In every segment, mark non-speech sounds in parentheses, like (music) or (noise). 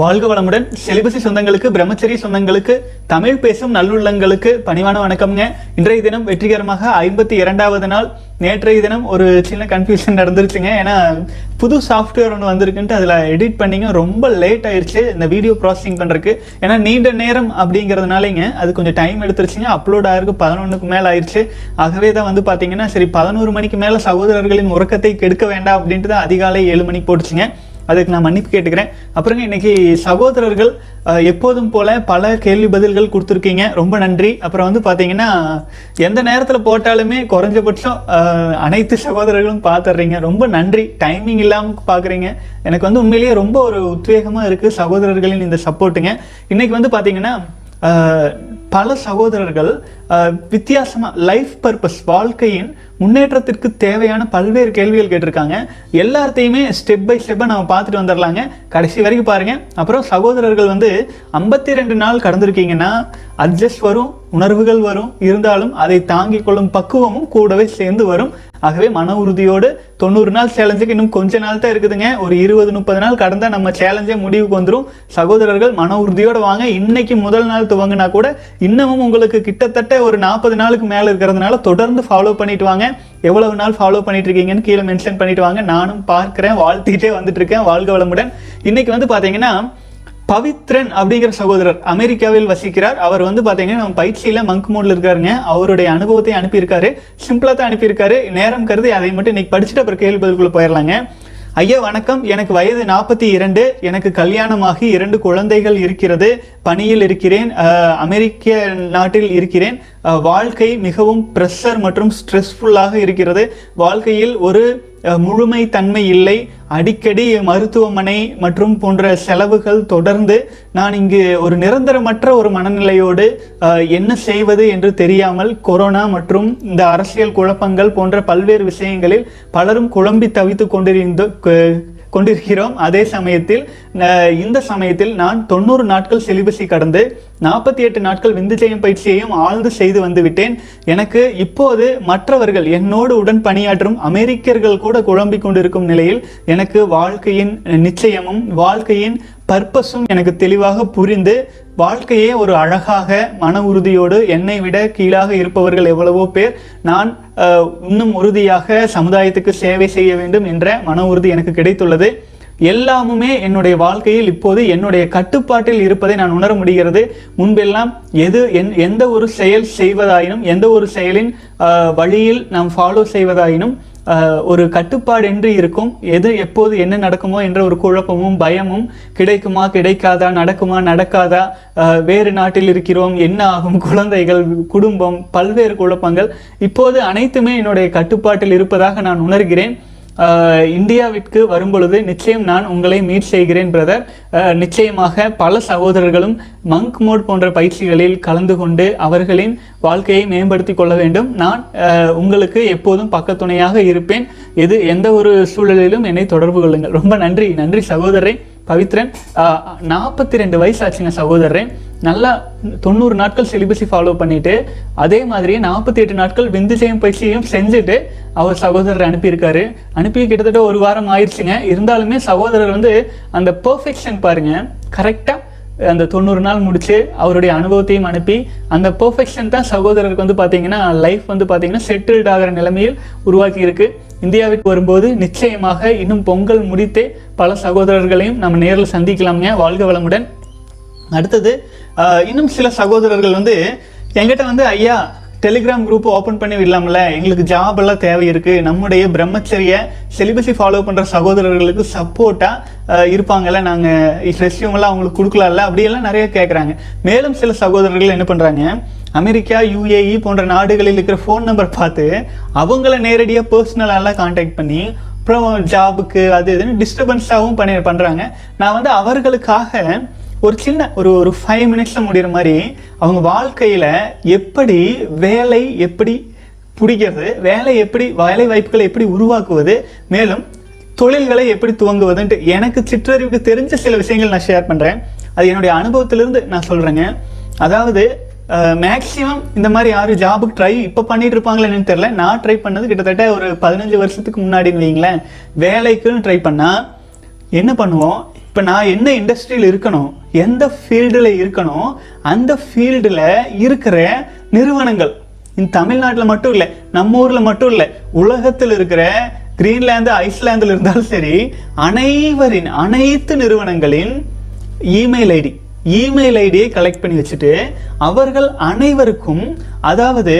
வாழ்க வளமுடன். செலிபசி சொந்தங்களுக்கு பிரம்மச்சரிய சொந்தங்களுக்கு தமிழ் பேசும் நல்லுள்ளங்களுக்கு பணிவான வணக்கம்ங்க இன்றைய தினம் வெற்றிகரமாக ஐம்பத்தி இரண்டாவது நாள். நேற்றைய தினம் ஒரு சின்ன கன்ஃபியூஷன் நடந்துருச்சுங்க. ஏன்னா புது சாஃப்ட்வேர் ஒன்று வந்திருக்குன்ட்டு அதில் எடிட் பண்ணிங்க. ரொம்ப லேட் ஆயிடுச்சு இந்த வீடியோ ப்ராசஸிங் பண்ணுறதுக்கு ஏன்னா நீண்ட நேரம் அப்படிங்கிறதுனாலங்க அது கொஞ்சம் டைம் எடுத்துருச்சுங்க. அப்லோட் ஆகிருக்கு பதினொன்றுக்கு மேலே ஆயிடுச்சு ஆகவே தான் வந்து பார்த்தீங்கன்னா சரி பதினோரு மணிக்கு மேலே சகோதரர்களின் உறக்கத்தை கெடுக்க வேண்டாம் அப்படின்ட்டு தான் அதிகாலை ஏழு மணிக்கு போட்டுச்சுங்க. அதுக்கு நான் மன்னிப்பு கேட்டுக்கிறேன். அப்புறங்க இன்னைக்கு சகோதரர்கள் எப்போதும் போல பல கேள்வி பதில்கள் கொடுத்துருக்கீங்க. ரொம்ப நன்றி. அப்புறம் வந்து பார்த்தீங்கன்னா எந்த நேரத்தில் போட்டாலுமே குறைஞ்சபட்சம் அனைத்து சகோதரர்களும் பார்த்துடுறீங்க ரொம்ப நன்றி. டைமிங் இல்லாமல் பார்க்குறீங்க எனக்கு வந்து உண்மையிலேயே ரொம்ப ஒரு உத்வேகமாக இருக்குது சகோதரர்களின் இந்த சப்போர்ட்டுங்க இன்னைக்கு வந்து பார்த்தீங்கன்னா பல சகோதரர்கள் வித்தியாசமாக லைஃப் பர்பஸ் வாழ்க்கையின் முன்னேற்றத்திற்கு தேவையான பல்வேறு கேள்விகள் கேட்டிருக்காங்க. எல்லாத்தையுமே ஸ்டெப் பை ஸ்டெப்பாக நம்ம பார்த்துட்டு வந்துடலாங்க கடைசி வரைக்கும் பாருங்கள் அப்புறம் சகோதரர்கள் வந்து ஐம்பத்தி ரெண்டு நாள் கடந்திருக்கீங்கன்னா அட்ஜஸ்ட் வரும். உணர்வுகள் வரும். இருந்தாலும் அதை தாங்கிக் கொள்ளும் பக்குவமும் கூடவே சேர்ந்து வரும். ஆகவே மன உறுதியோடு தொண்ணூறு நாள் சேலஞ்சுக்கு இன்னும் கொஞ்ச நாள் தான் இருக்குதுங்க. ஒரு இருபது முப்பது நாள் கடந்த நம்ம சேலஞ்சே முடிவுக்கு வந்துடும் சகோதரர்கள் மன உறுதியோடு வாங்க. இன்னைக்கு முதல் நாள் துவங்கினா கூட இன்னமும் உங்களுக்கு கிட்டத்தட்ட ஒரு நாற்பது நாளுக்கு மேல இருக்கிறதுனால தொடர்ந்து ஃபாலோ பண்ணிட்டு வாங்க. எவ்வளவு நாள் ஃபாலோ பண்ணிட்டு இருக்கீங்கன்னு கீழே மென்ஷன் பண்ணிட்டு வாங்க. நானும் பார்க்குறேன். வாழ்த்திக்கிட்டே வந்துட்டு இருக்கேன். வாழ்க வளமுடன். இன்னைக்கு வந்து பாத்தீங்கன்னா பவித்ரன் அப்படிங்கிற சகோதரர் அமெரிக்காவில் வசிக்கிறார். அவர் வந்து பார்த்தீங்கன்னா நம்ம பயிற்சியில் மங்க் மோடில் இருக்காருங்க. அவருடைய அனுபவத்தை அனுப்பியிருக்காரு. சிம்பிளாக தான் அனுப்பியிருக்காரு. நேரம் கருதி அதை மட்டும் இன்னைக்கு படிச்சுட்டு அப்புறம் கேள்வி பதிலுக்குள்ள போயிடலாங்க ஐயா வணக்கம். எனக்கு வயது நாற்பத்தி இரண்டு. எனக்கு கல்யாணமாகி இரண்டு குழந்தைகள் இருக்கிறது. பணியில் இருக்கிறேன். அமெரிக்க நாட்டில் இருக்கிறேன். வாழ்க்கை மிகவும் ப்ரெஷர் மற்றும் ஸ்ட்ரெஸ்ஃபுல்லாக இருக்கிறது. வாழ்க்கையில் ஒரு முழுமை தன்மை இல்லை. அடிக்கடி மருத்துவமனை மற்றும் போன்ற செலவுகள் தொடர்ந்து நான் இங்கு ஒரு நிரந்தரமற்ற ஒரு மனநிலையோடு என்ன செய்வது என்று தெரியாமல் கொரோனா மற்றும் இந்த அரசியல் குழப்பங்கள் போன்ற பல்வேறு விஷயங்களில் பலரும் குழம்பி தவித்து கொண்டிருந்த கொண்டிருக்கிறோம். அதே சமயத்தில் இந்த சமயத்தில் நான் தொண்ணூறு நாட்கள் செலிபஸை கடந்து நாற்பத்தி எட்டு நாட்கள் விந்துஜெயம் பயிற்சியையும் ஆழ்ந்து செய்து வந்துவிட்டேன் எனக்கு இப்போது மற்றவர்கள் என்னோடு உடன் பணியாற்றும் அமெரிக்கர்கள் கூட குழம்பிக் கொண்டிருக்கும் நிலையில் எனக்கு வாழ்க்கையின் நிச்சயமும் வாழ்க்கையின் பர்பஸும் எனக்கு தெளிவாக புரிந்து வாழ்க்கையே ஒரு அழகாக மன உறுதியோடு என்னை விட கீழாக இருப்பவர்கள் எவ்வளவோ பேர் நான் இன்னும் உறுதியாக சமுதாயத்துக்கு சேவை செய்ய வேண்டும் என்ற மன உறுதி எனக்கு கிடைத்துள்ளது. எல்லாமுமே என்னுடைய வாழ்க்கையில் இப்போது என்னுடைய கட்டுப்பாட்டில் இருப்பதை நான் உணர முடிகிறது. முன்பெல்லாம் எது என்- எந்த ஒரு செயல் செய்வதாயினும் எந்த ஒரு செயலின் வழியில் நாம் ஃபாலோ செய்வதாயினும் ஒரு கட்டுப்பாடு என்று இருக்கும். எது எப்போது என்ன நடக்குமோ என்ற ஒரு குழப்பமும் பயமும் கிடைக்குமா கிடைக்காதா நடக்குமா நடக்காதா வேறு நாட்டில் இருக்கிறோம் என்ன ஆகும் குழந்தைகள் குடும்பம் பல்வேறு குழப்பங்கள். இப்போது அனைத்துமே என்னுடைய கட்டுப்பாட்டில் இருப்பதாக நான் உணர்கிறேன். இந்தியாவிற்கு வரும்பொழுது நிச்சயம் நான் உங்களை மீட் செய்கிறேன் பிரதர் நிச்சயமாக பல சகோதரர்களும் மங்க் மோட் போன்ற பயிற்சிகளில் கலந்து கொண்டு அவர்களின் வாழ்க்கையை மேம்படுத்தி கொள்ள வேண்டும். நான் உங்களுக்கு எப்போதும் பக்கத்துணையாக இருப்பேன். எது எந்த ஒரு சூழலிலும் என்னை தொடர்பு கொள்ளுங்கள். ரொம்ப நன்றி. நன்றி சகோதரரே. பவித்ரன். நாற்பத்தி ரெண்டு வயசு ஆச்சுங்க சகோதரரே. நல்லா தொண்ணூறு நாட்கள் சிலிபஸை ஃபாலோ பண்ணிட்டு அதே மாதிரியே நாற்பத்தி எட்டு நாட்கள் விந்துஜெயம் பயிற்சியையும் செஞ்சுட்டு அவர் சகோதரர் அனுப்பியிருக்காரு. அனுப்பி கிட்டத்தட்ட ஒரு வாரம் ஆயிடுச்சுங்க. இருந்தாலுமே சகோதரர் வந்து அந்த பர்ஃபெக்ஷன் பாருங்க கரெக்டாக அந்த தொண்ணூறு நாள் முடிச்சு அவருடைய அனுபவத்தையும் அனுப்பி அந்த பர்ஃபெக்ஷன் தான் சகோதரருக்கு வந்து பார்த்தீங்கன்னா லைஃப் வந்து பார்த்தீங்கன்னா செட்டில்ட் ஆகிற நிலைமையில் உருவாக்கி இருக்கு இந்தியாவிற்கு வரும்போது நிச்சயமாக இன்னும் பொங்கல் முடித்தே பல சகோதரர்களையும் நம்ம நேரில் சந்திக்கலாமுங்க. வாழ்க வளமுடன். அடுத்தது இன்னும் சில சகோதரர்கள் வந்து எங்கிட்ட வந்து ஐயா டெலிகிராம் குரூப் ஓப்பன் பண்ணி விடலாம்ல. எங்களுக்கு ஜாப் எல்லாம் தேவை இருக்கு நம்முடைய பிரம்மச்சரிய செலிபஸை ஃபாலோ பண்ற சகோதரர்களுக்கு சப்போர்ட்டா இருப்பாங்கல்ல. நாங்க ரெஸ்யூம் எல்லாம் அவங்களுக்கு கொடுக்கலாம்ல. அப்படியெல்லாம் நிறைய கேட்குறாங்க மேலும் சில சகோதரர்கள் என்ன பண்றாங்க அமெரிக்கா யுஏஇ போன்ற நாடுகளில் இருக்கிற ஃபோன் நம்பர் பார்த்து அவங்கள நேரடியாக பர்சனலாலாம் காண்டாக்ட் பண்ணி அப்புறம் ஜாபுக்கு அது இதுன்னு டிஸ்டர்பன்ஸாகவும் பண்ணி பண்ணுறாங்க நான் வந்து அவர்களுக்காக ஒரு சின்ன ஒரு ஒரு ஃபைவ் மினிட்ஸில் முடிகிற மாதிரி அவங்க வாழ்க்கையில் எப்படி வேலை எப்படி பிடிக்கிறது வேலை எப்படி வேலை வாய்ப்புகளை எப்படி உருவாக்குவது மேலும் தொழில்களை எப்படி துவங்குவதுன்ட்டு எனக்கு சிற்றறிவுக்கு தெரிஞ்ச சில விஷயங்கள் நான் ஷேர் பண்ணுறேன் அது என்னுடைய அனுபவத்திலிருந்து நான் சொல்கிறேங்க அதாவது மேக்ஸிமம் இந்த மாதிரி யாரும் ஜாபுக்கு ட்ரை இப்போ பண்ணிட்டு இருப்பாங்களே என்னன்னு தெரியல. நான் ட்ரை பண்ணது கிட்டத்தட்ட ஒரு பதினஞ்சு வருஷத்துக்கு முன்னாடின்னு வைங்களேன் வேலைக்குன்னு ட்ரை பண்ணால் என்ன பண்ணுவோம்? இப்போ நான் என்ன இண்டஸ்ட்ரியில் இருக்கணும் எந்த ஃபீல்டில் இருக்கணும் அந்த ஃபீல்டில் இருக்கிற நிறுவனங்கள் இந்த தமிழ்நாட்டில் மட்டும் இல்லை நம்ம ஊரில் மட்டும் இல்லை உலகத்தில் இருக்கிற கிரீன்லாந்து ஐஸ்லாந்தில் இருந்தாலும் சரி அனைவரின் அனைத்து நிறுவனங்களின் இமெயில் ஐடி இமெயில் ஐடியை கலெக்ட் பண்ணி வச்சுட்டு அவர்கள் அனைவருக்கும் அதாவது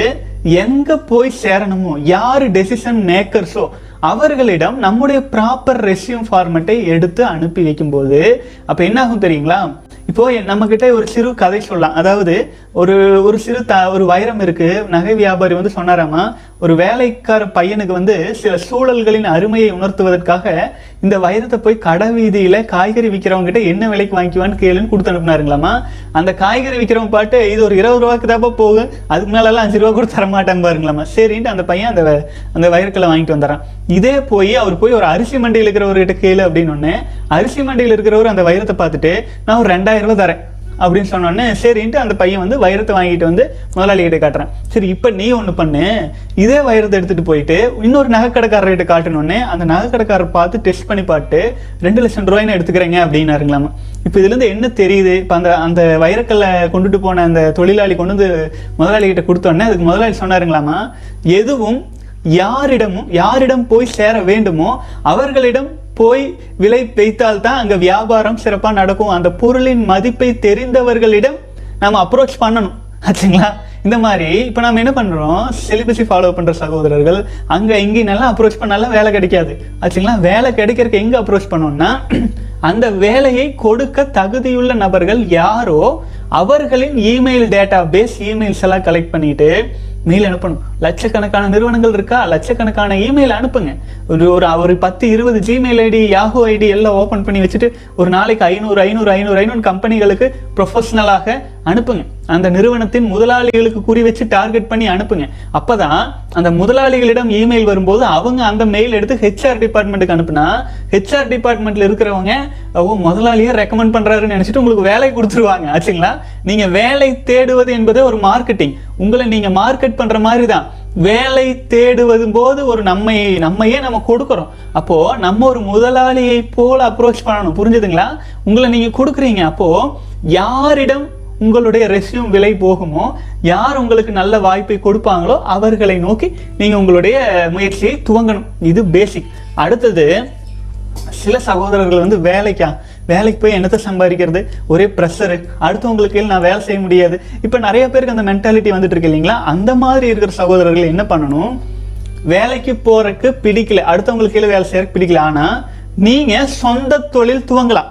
எங்கே போய் சேரணுமோ யார் டெசிஷன் மேக்கர்ஸோ அவர்களிடம் நம்முடைய ப்ராப்பர் ரெஸ்யூம் ஃபார்மெட்டை எடுத்து அனுப்பி வைக்கும்போது அப்போ என்ன ஆகும் தெரியுங்களா? இப்போ நம்ம கிட்ட ஒரு சிறு கதை சொல்லலாம். அதாவது ஒரு ஒரு சிறு த ஒரு வைரம் இருக்கு. நகை வியாபாரி வந்து சொன்னாராமா ஒரு வேலைக்கார பையனுக்கு வந்து சில சூழல்களின் அருமையை உணர்த்துவதற்காக இந்த வைரத்தை போய் கடை வீதியில காய்கறி விற்கிறவங்க கிட்ட என்ன விலைக்கு வாங்கிக்குவான்னு கேளுன்னு கொடுத்து அனுப்புனாருங்களாமா. அந்த காய்கறி விற்கிறவங்க பாட்டு இது ஒரு இருபது ரூபாய்க்கு தாப்பா போகும் அதுக்கு மேலெல்லாம் அஞ்சு ரூபா கூட தர மாட்டாங்க பாருங்களாமா. சரின்ட்டு அந்த பையன் அந்த அந்த வயிறுக்களை வாங்கிட்டு வந்துடுறான் இதே போய் அவர் போய் ஒரு அரிசி மண்டியில் இருக்கிறவர்கிட்ட கேளு அப்படின்னு ஒன்று அரிசி மண்டியில் இருக்கிறவர் அந்த வைரத்தை பார்த்துட்டு நான் ஒரு ரெண்டாயிரம் ரூபா தரேன். அப்படின்னு சொன்னோடனே சரின்ட்டு அந்த பையன் வந்து வைரத்தை வாங்கிட்டு வந்து முதலாளிகிட்ட காட்டுறேன். காட்டுறான் சரி இப்போ நீ ஒன்று பண்ணு. இதே வைரத்தை எடுத்துகிட்டு போயிட்டு இன்னொரு நகைக்கடைக்காரர்கிட்ட காட்டினோடனே அந்த நகைக்கடைக்காரர் பார்த்து டெஸ்ட் பண்ணி பார்த்து ரெண்டு லட்சம் ரூபாய்னு எடுத்துக்கிறீங்க எடுத்துக்கிறேங்க அப்படின்னாருங்களாமா. இப்போ இதுலேருந்து என்ன தெரியுது? இப்போ அந்த அந்த வைரக்கல்லை கொண்டுட்டு போன அந்த தொழிலாளி கொண்டு வந்து முதலாளிகிட்ட கொடுத்தோடனே கொடுத்தோன்னே அதுக்கு முதலாளி சொன்னாருங்களாமா எதுவும் யாரிடமும் யாரிடம் போய் சேர வேண்டுமோ அவர்களிடம் போய் விலை வைத்தால் தான் அங்கே வியாபாரம் சிறப்பாக நடக்கும். அந்த பொருளின் மதிப்பை தெரிந்தவர்களிடம் நம்ம அப்ரோச் பண்ணணும். ஆச்சுங்களா? இந்த மாதிரி இப்போ நம்ம என்ன பண்ணுறோம் சிலிபஸை ஃபாலோ பண்ணுற சகோதரர்கள் அங்கே இங்கே நல்லா அப்ரோச் பண்ணாலும் வேலை கிடைக்காது. ஆச்சுங்களா? வேலை கிடைக்கிறதுக்கு எங்கே அப்ரோச் பண்ணோம்னா (clears throat) அந்த வேலையை கொடுக்க தகுதியுள்ள நபர்கள் யாரோ அவர்களின் இமெயில் டேட்டா பேஸ் இமெயில்ஸ் எல்லாம் கலெக்ட் பண்ணிட்டு மெயில் அனுப்பணும். லட்சக்கணக்கான நிறுவனங்கள் இருக்கா? லட்சக்கணக்கான இமெயில் அனுப்புங்க. ஒரு ஒரு ஒரு பத்து இருபது ஜிமெயில் ஐடி யாஹூ ஐடி எல்லாம் ஓப்பன் பண்ணி வச்சுட்டு ஒரு நாளைக்கு ஐநூறு ஐநூறு ஐநூறு ஐநூறு கம்பெனிகளுக்கு ப்ரொஃபஷனலாக அனுப்புங்க. அந்த நிறுவனத்தின் முதலாளிகளுக்கு குறி வச்சு டார்கெட் பண்ணி அனுப்புங்க. அப்பதான் அந்த முதலாளிகளிடம் இமெயில் வரும்போது அவங்க அந்த மெயில் எடுத்து ஹெச்ஆர் டிபார்ட்மெண்ட்டுக்கு அனுப்புனா ஹெச்ஆர் டிபார்ட்மெண்ட்ல இருக்கிறவங்க ஓ முதலாளியை ரெக்கமெண்ட் பண்றாருன்னு நினைச்சிட்டு உங்களுக்கு வேலை கொடுத்துருவாங்க. ஆச்சுங்களா? நீங்க வேலை தேடுவது என்பதே ஒரு மார்க்கெட்டிங் உங்களை நீங்க மார்க்கெட் பண்ற மாதிரி தான் வேலை தேடுவது போது ஒரு நம்மை நம்மையே நம்ம கொடுக்குறோம். அப்போ நம்ம ஒரு முதலாளியை போல அப்ரோச் பண்ணணும். புரிஞ்சுதுங்களா? உங்களை நீங்க கொடுக்குறீங்க. அப்போ யாரிடம் உங்களுடைய ரெஸ்யூம் விலை போகுமோ யார் உங்களுக்கு நல்ல வாய்ப்பை கொடுப்பாங்களோ அவர்களை நோக்கி நீங்கள் உங்களுடைய முயற்சியை துவங்கணும். இது பேசிக் அடுத்தது சில சகோதரர்கள் வந்து வேலைக்கா வேலைக்கு போய் என்னத்தை சம்பாதிக்கிறது? ஒரே ப்ரெஷரு அடுத்தவங்களுக்கு நான் வேலை செய்ய முடியாது. இப்போ நிறைய பேருக்கு அந்த மென்டாலிட்டி வந்துட்டு இருக்கு இல்லைங்களா? அந்த மாதிரி இருக்கிற சகோதரர்கள் என்ன பண்ணணும்? வேலைக்கு போறதுக்கு பிடிக்கல. அடுத்தவங்களுக்கு கீழே வேலை செய்யறதுக்கு பிடிக்கல. ஆனால் நீங்க சொந்த தொழில் துவங்கலாம்.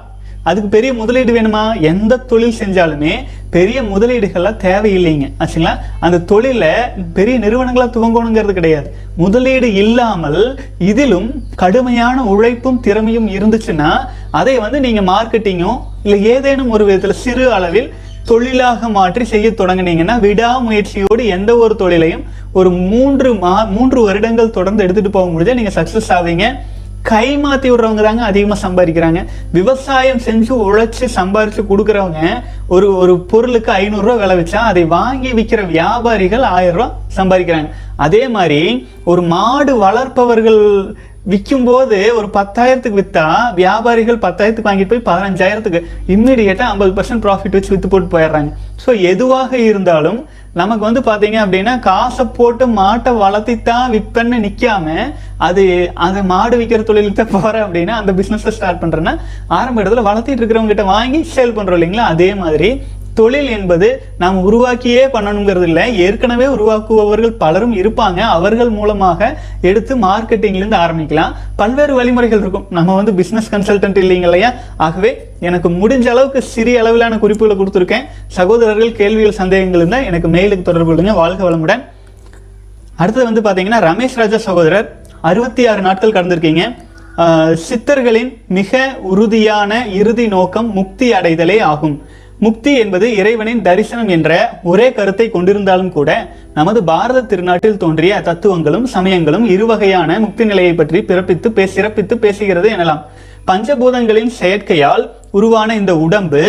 அதுக்கு பெரிய முதலீடு வேணுமா? எந்த தொழில் செஞ்சாலுமே பெரிய முதலீடுகள்லாம் தேவையில்லைங்க. ஆச்சுங்களா? அந்த தொழிலை பெரிய நிறுவனங்களாக துவங்கணுங்கிறது கிடையாது. முதலீடு இல்லாமல் இதிலும் கடுமையான உழைப்பும் திறமையும் இருந்துச்சுன்னா அதை வந்து நீங்கள் மார்க்கெட்டிங்கோ இல்லை ஏதேனும் ஒரு விதத்தில் சிறு அளவில் தொழிலாக மாற்றி செய்ய தொடங்கினீங்கன்னா விடாமுயற்சியோடு எந்த ஒரு தொழிலையும் ஒரு மூன்று மா மூன்று வருடங்கள் தொடர்ந்து எடுத்துகிட்டு போக நீங்கள் சக்ஸஸ் ஆவீங்க. கை மாத்தி விடுறவங்க தாங்க அதிகமா சம்பாதிக்கிறாங்க. விவசாயம் செஞ்சு உழைச்சி சம்பாரிச்சு கொடுக்குறவங்க ஒரு ஒரு பொருளுக்கு ஐநூறுரூவா விலை வச்சா அதை வாங்கி விற்கிற வியாபாரிகள் ஆயிரம் சம்பாதிக்கிறாங்க. அதே மாதிரி ஒரு மாடு வளர்ப்பவர்கள் விற்கும் போது ஒரு பத்தாயிரத்துக்கு வித்தா வியாபாரிகள் பத்தாயிரத்துக்கு வாங்கிட்டு போய் பதினஞ்சாயிரத்துக்கு. இம்மிடியேட்டா ஐம்பது பர்சன்ட் ப்ராஃபிட் வச்சு வித்து போட்டு போயிடுறாங்க. ஸோ எதுவாக இருந்தாலும் நமக்கு வந்து பார்த்தீங்க அப்படின்னா காசை போட்டு மாட்டை வளர்த்தித்தான் விற்பன்னு நிக்காம அது அந்த மாடு விற்கிற தொழிலுக்கு தான் அப்படின்னா அந்த பிஸ்னஸை ஸ்டார்ட் பண்றேன்னா ஆரம்ப இடத்துல வளர்த்திட்டு இருக்கிறவங்க கிட்ட வாங்கி சேல் பண்றோம் இல்லைங்களா? அதே மாதிரி தொழில் என்பது நாம் உருவாக்கியே பண்ணணுங்கிறது இல்லை. ஏற்கனவே உருவாக்குபவர்கள் பலரும் இருப்பாங்க. அவர்கள் மூலமாக எடுத்து மார்க்கெட்டிங்லேருந்து ஆரம்பிக்கலாம். பல்வேறு வழிமுறைகள் இருக்கும். நம்ம வந்து பிஸ்னஸ் கன்சல்டன்ட் இல்லைங்க இல்லையா? ஆகவே எனக்கு முடிஞ்ச அளவுக்கு சிறிய அளவிலான குறிப்புகளை கொடுத்துருக்கேன். சகோதரர்கள் கேள்விகள் சந்தேகங்கள் இருந்தால் எனக்கு மெயிலுக்கு தொடர்பு கொள்ளுங்க. வாழ்க வளமுடன். அடுத்தது வந்து பார்த்தீங்கன்னா ரமேஷ் ராஜா சகோதரர். அறுபத்தி ஆறு நாட்கள் கடந்திருக்கீங்க. சித்தர்களின் மிக உறுதியான இறுதி நோக்கம் முக்தி அடைதலே ஆகும். முக்தி என்பது இறைவனின் தரிசனம் என்ற ஒரே கருத்தை கொண்டிருந்தாலும் கூட நமது பாரத திருநாட்டில் தோன்றிய தத்துவங்களும் சமயங்களும் இருவகையான முக்தி நிலையை பற்றி பிறப்பித்து பே சிறப்பித்து பேசுகிறது எனலாம். பஞ்சபூதங்களின் செயற்கையால் உருவான இந்த உடம்பு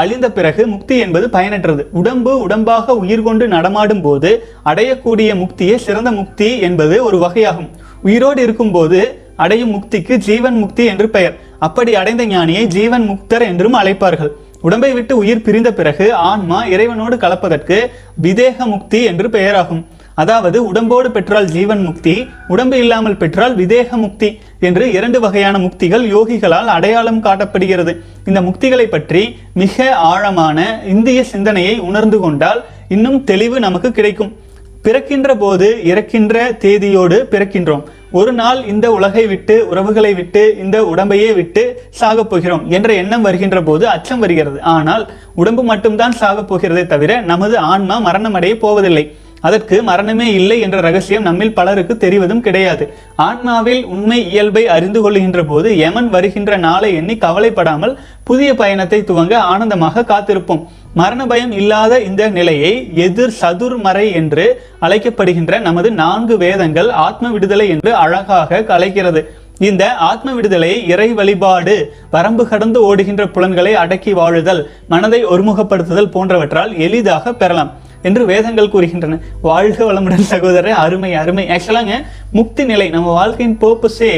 அழிந்த பிறகு முக்தி என்பது பயனற்றது. உடம்பு உடம்பாக உயிர் கொண்டு நடமாடும் போது அடையக்கூடிய முக்தியே சிறந்த முக்தி என்பது ஒரு வகையாகும். உயிரோடு இருக்கும்போது அடையும் முக்திக்கு ஜீவன் முக்தி என்று பெயர். அப்படி அடைந்த ஞானியை ஜீவன் முக்தர் என்றும் அழைப்பார்கள். உடம்பை விட்டு உயிர் பிரிந்த பிறகு ஆன்மா இறைவனோடு கலப்பதற்கு விதேக முக்தி என்று பெயராகும். அதாவது உடம்போடு பெற்றால் ஜீவன் முக்தி உடம்பு இல்லாமல் பெற்றால் விதேக முக்தி என்று இரண்டு வகையான முக்திகள் யோகிகளால் அடையாளம் காட்டப்படுகிறது. இந்த முக்திகளை பற்றி மிக ஆழமான இந்திய சிந்தனையை உணர்ந்து கொண்டால் இன்னும் தெளிவு நமக்கு கிடைக்கும். பிறக்கின்ற போது இறக்கின்ற தேதியோடு பிறக்கின்றோம். ஒரு நாள் இந்த உலகை விட்டு உறவுகளை விட்டு இந்த உடம்பையே விட்டு சாகப் போகிறோம் என்ற எண்ணம் வருகின்ற போது அச்சம் வருகிறது. ஆனால் உடம்பு மட்டும்தான் சாகப் போகிறதே தவிர நமது ஆன்மா மரணம் அடைய போவதில்லை. அதற்கு மரணமே இல்லை என்ற ரகசியம் நம்மில் பலருக்கு தெரிவதும் கிடையாது. ஆன்மாவில் உண்மை இயல்பை அறிந்து கொள்கின்ற போது யமன் வருகின்ற நாளை எண்ணி கவலைப்படாமல் புதிய பயணத்தை துவங்க ஆனந்தமாக காத்திருப்போம். மரண பயம் இல்லாத இந்த நிலையை எதிர் சதுர்மறை என்று அழைக்கப்படுகின்ற நமது நான்கு வேதங்கள் ஆத்ம விடுதலை என்று அழகாக கலைக்கிறது. இந்த ஆத்ம விடுதலை இறை வழிபாடு வரம்பு கடந்து ஓடுகின்ற புலன்களை அடக்கி வாழுதல் மனதை ஒருமுகப்படுத்துதல் போன்றவற்றால் எளிதாக பெறலாம். என்று வேதங்கள் கூறுகின்றன. வாழ்க வளமுடன் சகோதரர் அருமை அருமை. ஆக்சுவலாங்க முக்தி நிலை நம்ம வாழ்க்கையின் பர்பஸே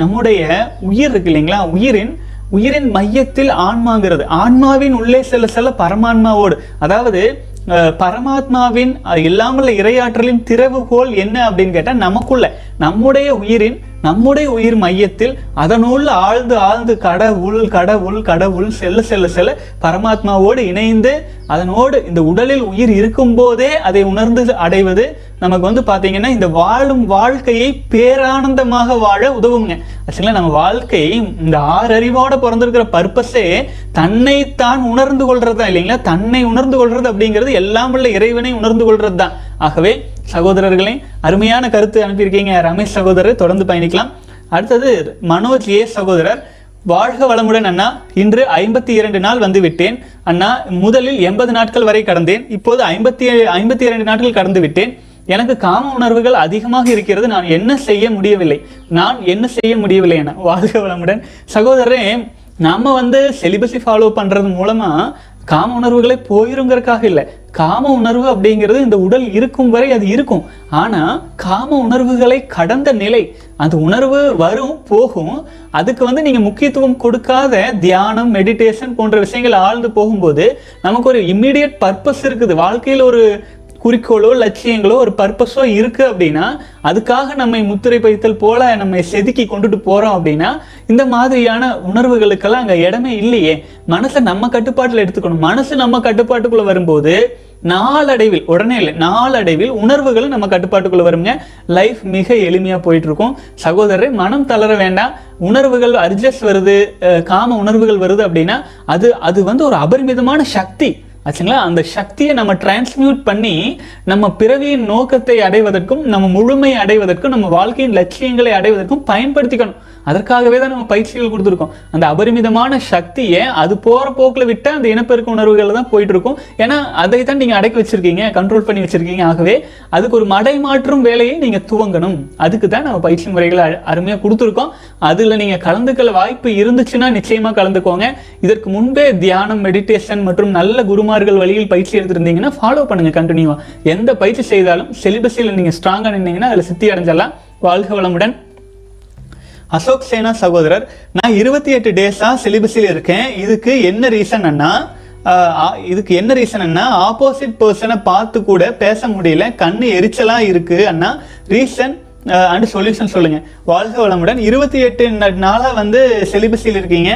நம்முடைய உயிர் இருக்கு இல்லைங்களா? உயிரின் உயிரின் மையத்தில் ஆன்மாங்கிறது. ஆன்மாவின் உள்ளே செல்ல செல்ல பரமான்மாவோடு. அதாவது பரமாத்மாவின் இல்லாமல் இரையாற்றலின் திறவுகோல் என்ன அப்படின்னு கேட்டால் நமக்குள்ள. நம்முடைய உயிரின் நம்முடைய உயிர் மையத்தில் அதனுள் ஆழ்ந்து ஆழ்ந்து கடவுள் கடவுள் கடவுள் செல்ல செல்ல செல்ல பரமாத்மாவோடு இணைந்து அதனோடு இந்த உடலில் உயிர் இருக்கும் போதே அதை உணர்ந்து அடைவது நமக்கு வந்து பார்த்தீங்கன்னா இந்த வாழும் வாழ்க்கையை பேரானந்தமாக வாழ உதவுங்க. ஆக்சுவலாக நம்ம வாழ்க்கை இந்த ஆறறிவோட பிறந்திருக்கிற பர்பஸே தன்னைத்தான் உணர்ந்து கொள்றது தான் இல்லைங்களா? தன்னை உணர்ந்து கொள்றது அப்படிங்கிறது எல்லாம் உள்ள இறைவனை உணர்ந்து கொள்றது தான் ஆகவே சகோதரர்களே அருமையான கருத்து அனுப்பியிருக்கீங்க. ரமேஷ் சகோதரர் தொடர்ந்து பயணிக்கலாம். அடுத்தது மனோஜ் ஏ சகோதரர் வாழ்க வளமுடன் அண்ணா. இன்று ஐம்பத்தி இரண்டு நாள் வந்து விட்டேன் அண்ணா முதலில் எண்பது நாட்கள் வரை கடந்தேன். இப்போது ஐம்பத்தி ஐம்பத்தி இரண்டு நாட்கள் கடந்து விட்டேன். எனக்கு காம உணர்வுகள் அதிகமாக இருக்கிறது. நான் என்ன செய்ய முடியவில்லை. நான் என்ன செய்ய முடியவில்லை என. வாழ்க வளமுடன். சகோதரரே நாம் வந்து செலிபஸை ஃபாலோ பண்ணுறது மூலமாக காம உணர்வுகளை போயிருங்கிறதுக்காக இல்லை. காம உணர்வு அப்படிங்கிறது இந்த உடல் இருக்கும் வரை அது இருக்கும். ஆனா காம உணர்வுகளை கடந்த நிலை அந்த உணர்வு வரும் போகும். அதுக்கு வந்து நீங்க முக்கியத்துவம் கொடுக்காத தியானம் மெடிடேஷன் போன்ற விஷயங்கள் ஆழ்ந்து போகும்போது நமக்கு ஒரு இம்மிடியட் பர்பஸ் இருக்குது. வாழ்க்கையில் ஒரு குறிக்கோளோ லட்சியங்களோ ஒரு பர்பஸோ இருக்கு அப்படின்னா அதுக்காக நம்மை முத்திரை பைத்தல் போல நம்மை செதுக்கி கொண்டுட்டு போறோம் அப்படின்னா இந்த மாதிரியான உணர்வுகளுக்கெல்லாம் அங்கே இடமே இல்லையே. மனசை நம்ம கட்டுப்பாட்டில் எடுத்துக்கணும். மனசு நம்ம கட்டுப்பாட்டுக்குள்ள வரும்போது நாளடைவில் உடனே இல்லை நாளடைவில் உணர்வுகளும் நம்ம கட்டுப்பாட்டுக்குள்ள வருங்க. லைஃப் மிக எளிமையா போயிட்டு இருக்கும் சகோதரரை மனம் தளர வேண்டாம். உணர்வுகள் அட்ஜஸ்ட் வருது காம உணர்வுகள் வருது அப்படின்னா அது அது வந்து ஒரு அபரிமிதமான சக்தி. ஆச்சுங்களா? அந்த சக்தியை நம்ம டிரான்ஸ்மியூட் பண்ணி நம்ம பிறவியின் நோக்கத்தை அடைவதற்கும் நம்ம முழுமை அடைவதற்கும் நம்ம வாழ்க்கையின் லட்சியங்களை அடைவதற்கும் பயன்படுத்திக்கணும். அதற்காகவே தான் நம்ம பயிற்சிகள் கொடுத்துருக்கோம். அந்த அபரிமிதமான சக்தியை அது போகிற போக்கில் விட்டா அந்த இனப்பெருக்க உணர்வுகளில் தான் போயிட்டு இருக்கும் ஏன்னா அதை தான் நீங்கள் அடக்கி வச்சிருக்கீங்க கண்ட்ரோல் பண்ணி வச்சிருக்கீங்க. ஆகவே அதுக்கு ஒரு மடை மாற்றும் வேலையை நீங்கள் துவங்கணும். அதுக்கு தான் நம்ம பயிற்சி முறைகளை அ- கொடுத்துருக்கோம். அதில் நீங்கள் கலந்துக்கல வாய்ப்பு இருந்துச்சுன்னா நிச்சயமாக கலந்துக்கோங்க. இதற்கு முன்பே தியானம் மெடிடேஷன் மற்றும் நல்ல குருமார்கள் வழியில் பயிற்சி எடுத்திருந்தீங்கன்னா ஃபாலோ பண்ணுங்கள் கண்டினியூவாக எந்த பயிற்சி செய்தாலும் செலிபஸில் நீங்கள் ஸ்ட்ராங்காக நின்னீங்கன்னா அதில் சித்தி அடைஞ்சிடலாம். வாழ்க வளமுடன். அசோக் சேனா சகோதரர் நான் இருபத்தி எட்டு டேஸா சிலிபஸில் இருக்கேன். இதுக்கு என்ன ரீசன் அண்ணா? இதுக்கு என்ன ரீசன் அண்ணா? ஆப்போசிட் பர்சனை பார்த்து கூட பேச முடியல. கண்ணு எரிச்சலா இருக்கு அண்ணா. ரீசன் அண்ட் சொல்யூஷன் சொல்லுங்க. வாழ்க வளமுடன். இருபத்தி எட்டு நாளா வந்து சிலிபஸில் இருக்கீங்க.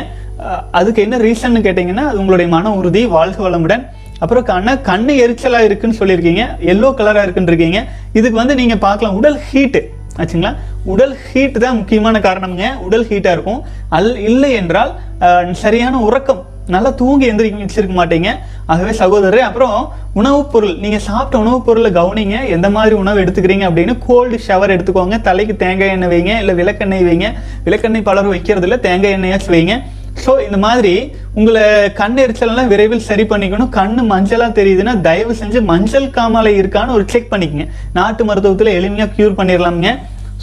அதுக்கு என்ன ரீசன் கேட்டீங்கன்னா அது உங்களுடைய மன உறுதி வாழ்க வளமுடன். அப்புறம் கண்ண கண்ணு எரிச்சலா இருக்குன்னு சொல்லியிருக்கீங்க. எல்லோ கலரா இருக்குன்னு இருக்கீங்க. இதுக்கு வந்து நீங்க பார்க்கலாம். உடல் ஹீட்டு ஆச்சுங்களா? உடல் ஹீட் தான் முக்கியமான காரணம்ங்க. உடல் ஹீட்டாக இருக்கும். அல் இல்லை என்றால் சரியான உறக்கம். நல்லா தூங்கி எந்திரிக்க வச்சிருக்க மாட்டீங்க. ஆகவே சகோதரரே அப்புறம் உணவுப் பொருள். நீங்கள் சாப்பிட்ட உணவுப் பொருளை கவனிங்க. எந்த மாதிரி உணவு எடுத்துக்கிறீங்க அப்படின்னு கோல்டு ஷவர் எடுத்துக்கோங்க. தலைக்கு தேங்காய் எண்ணெய் வைங்க. இல்லை விளக்கெண்ணெய் வைங்க. விளக்கெண்ணெய் பலரும் வைக்கிறதில்ல தேங்காய் எண்ணெயாச்சும் வைங்க. ஸோ இந்த மாதிரி உங்களை கண் எரிச்சலெல்லாம் விரைவில் சரி பண்ணிக்கணும். கண் மஞ்சளாக தெரியுதுன்னா தயவு செஞ்சு மஞ்சள் காமாலை இருக்கான்னு ஒரு செக் பண்ணிக்கங்க. நாட்டு மருத்துவத்தில் எளிமையாக க்யூர் பண்ணிடலாமுங்க.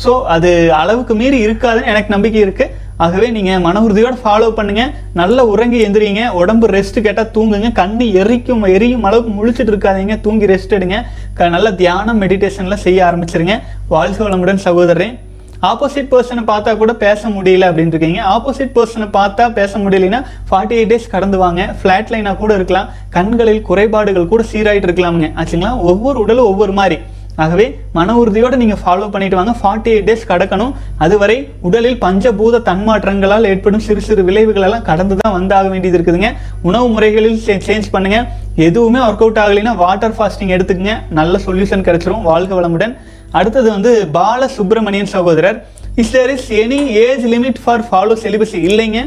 ஸோ அது அளவுக்கு மீறி இருக்காதுன்னு எனக்கு நம்பிக்கை இருக்குது ஆகவே நீங்கள் மன உறுதியோடு ஃபாலோ பண்ணுங்க. நல்லா உறங்கி எந்திரிங்க. உடம்பு ரெஸ்ட் கேட்டால் தூங்குங்க. கண்ணு எரிக்கும் எரியும் அளவுக்கு முழிச்சிட்டு இருக்காதீங்க. தூங்கி ரெஸ்ட் எடுங்க. க- நல்ல தியானம் மெடிடேஷன்லாம் செய்ய ஆரம்பிச்சிருங்க. வாழ்க வளமுடன் சகோதரன் ஆப்போசிட் பர்சனை பார்த்தா கூட பேச முடியல அப்படின்னு இருக்கீங்க. ஆப்போசிட் பர்சனை பார்த்தா பேச முடியலைன்னா ஃபார்ட்டி எயிட் டேஸ் கடந்து வாங்க. ஃபிளாட் லைனாக கூட இருக்கலாம். கண்களில் குறைபாடுகள் கூட சீராயிட்டு இருக்கலாமுங்க. ஆச்சுங்களா? ஒவ்வொரு உடலும் ஒவ்வொரு மாதிரி. ஆகவே மன உறுதியோடு நீங்கள் ஃபாலோ பண்ணிட்டு வாங்க. ஃபார்ட்டி எயிட் டேஸ் கடக்கணும். அதுவரை உடலில் பஞ்சபூத தன்மாற்றங்களால் ஏற்படும் சிறு சிறு விளைவுகளெல்லாம் கடந்து தான் வந்தாக வேண்டியது இருக்குதுங்க. உணவு முறைகளில் சேஞ்ச் பண்ணுங்க. எதுவுமே ஒர்க் அவுட் ஆகலைன்னா வாட்டர் ஃபாஸ்டிங் எடுத்துக்கங்க. நல்ல சொல்யூஷன் கிடைச்சிரும். வாழ்க வளமுடன். அடுத்தது வந்து பால சுப்பிரமணியன் சகோதரர். Is there is any age limit for follow celibacy இல்லைங்க.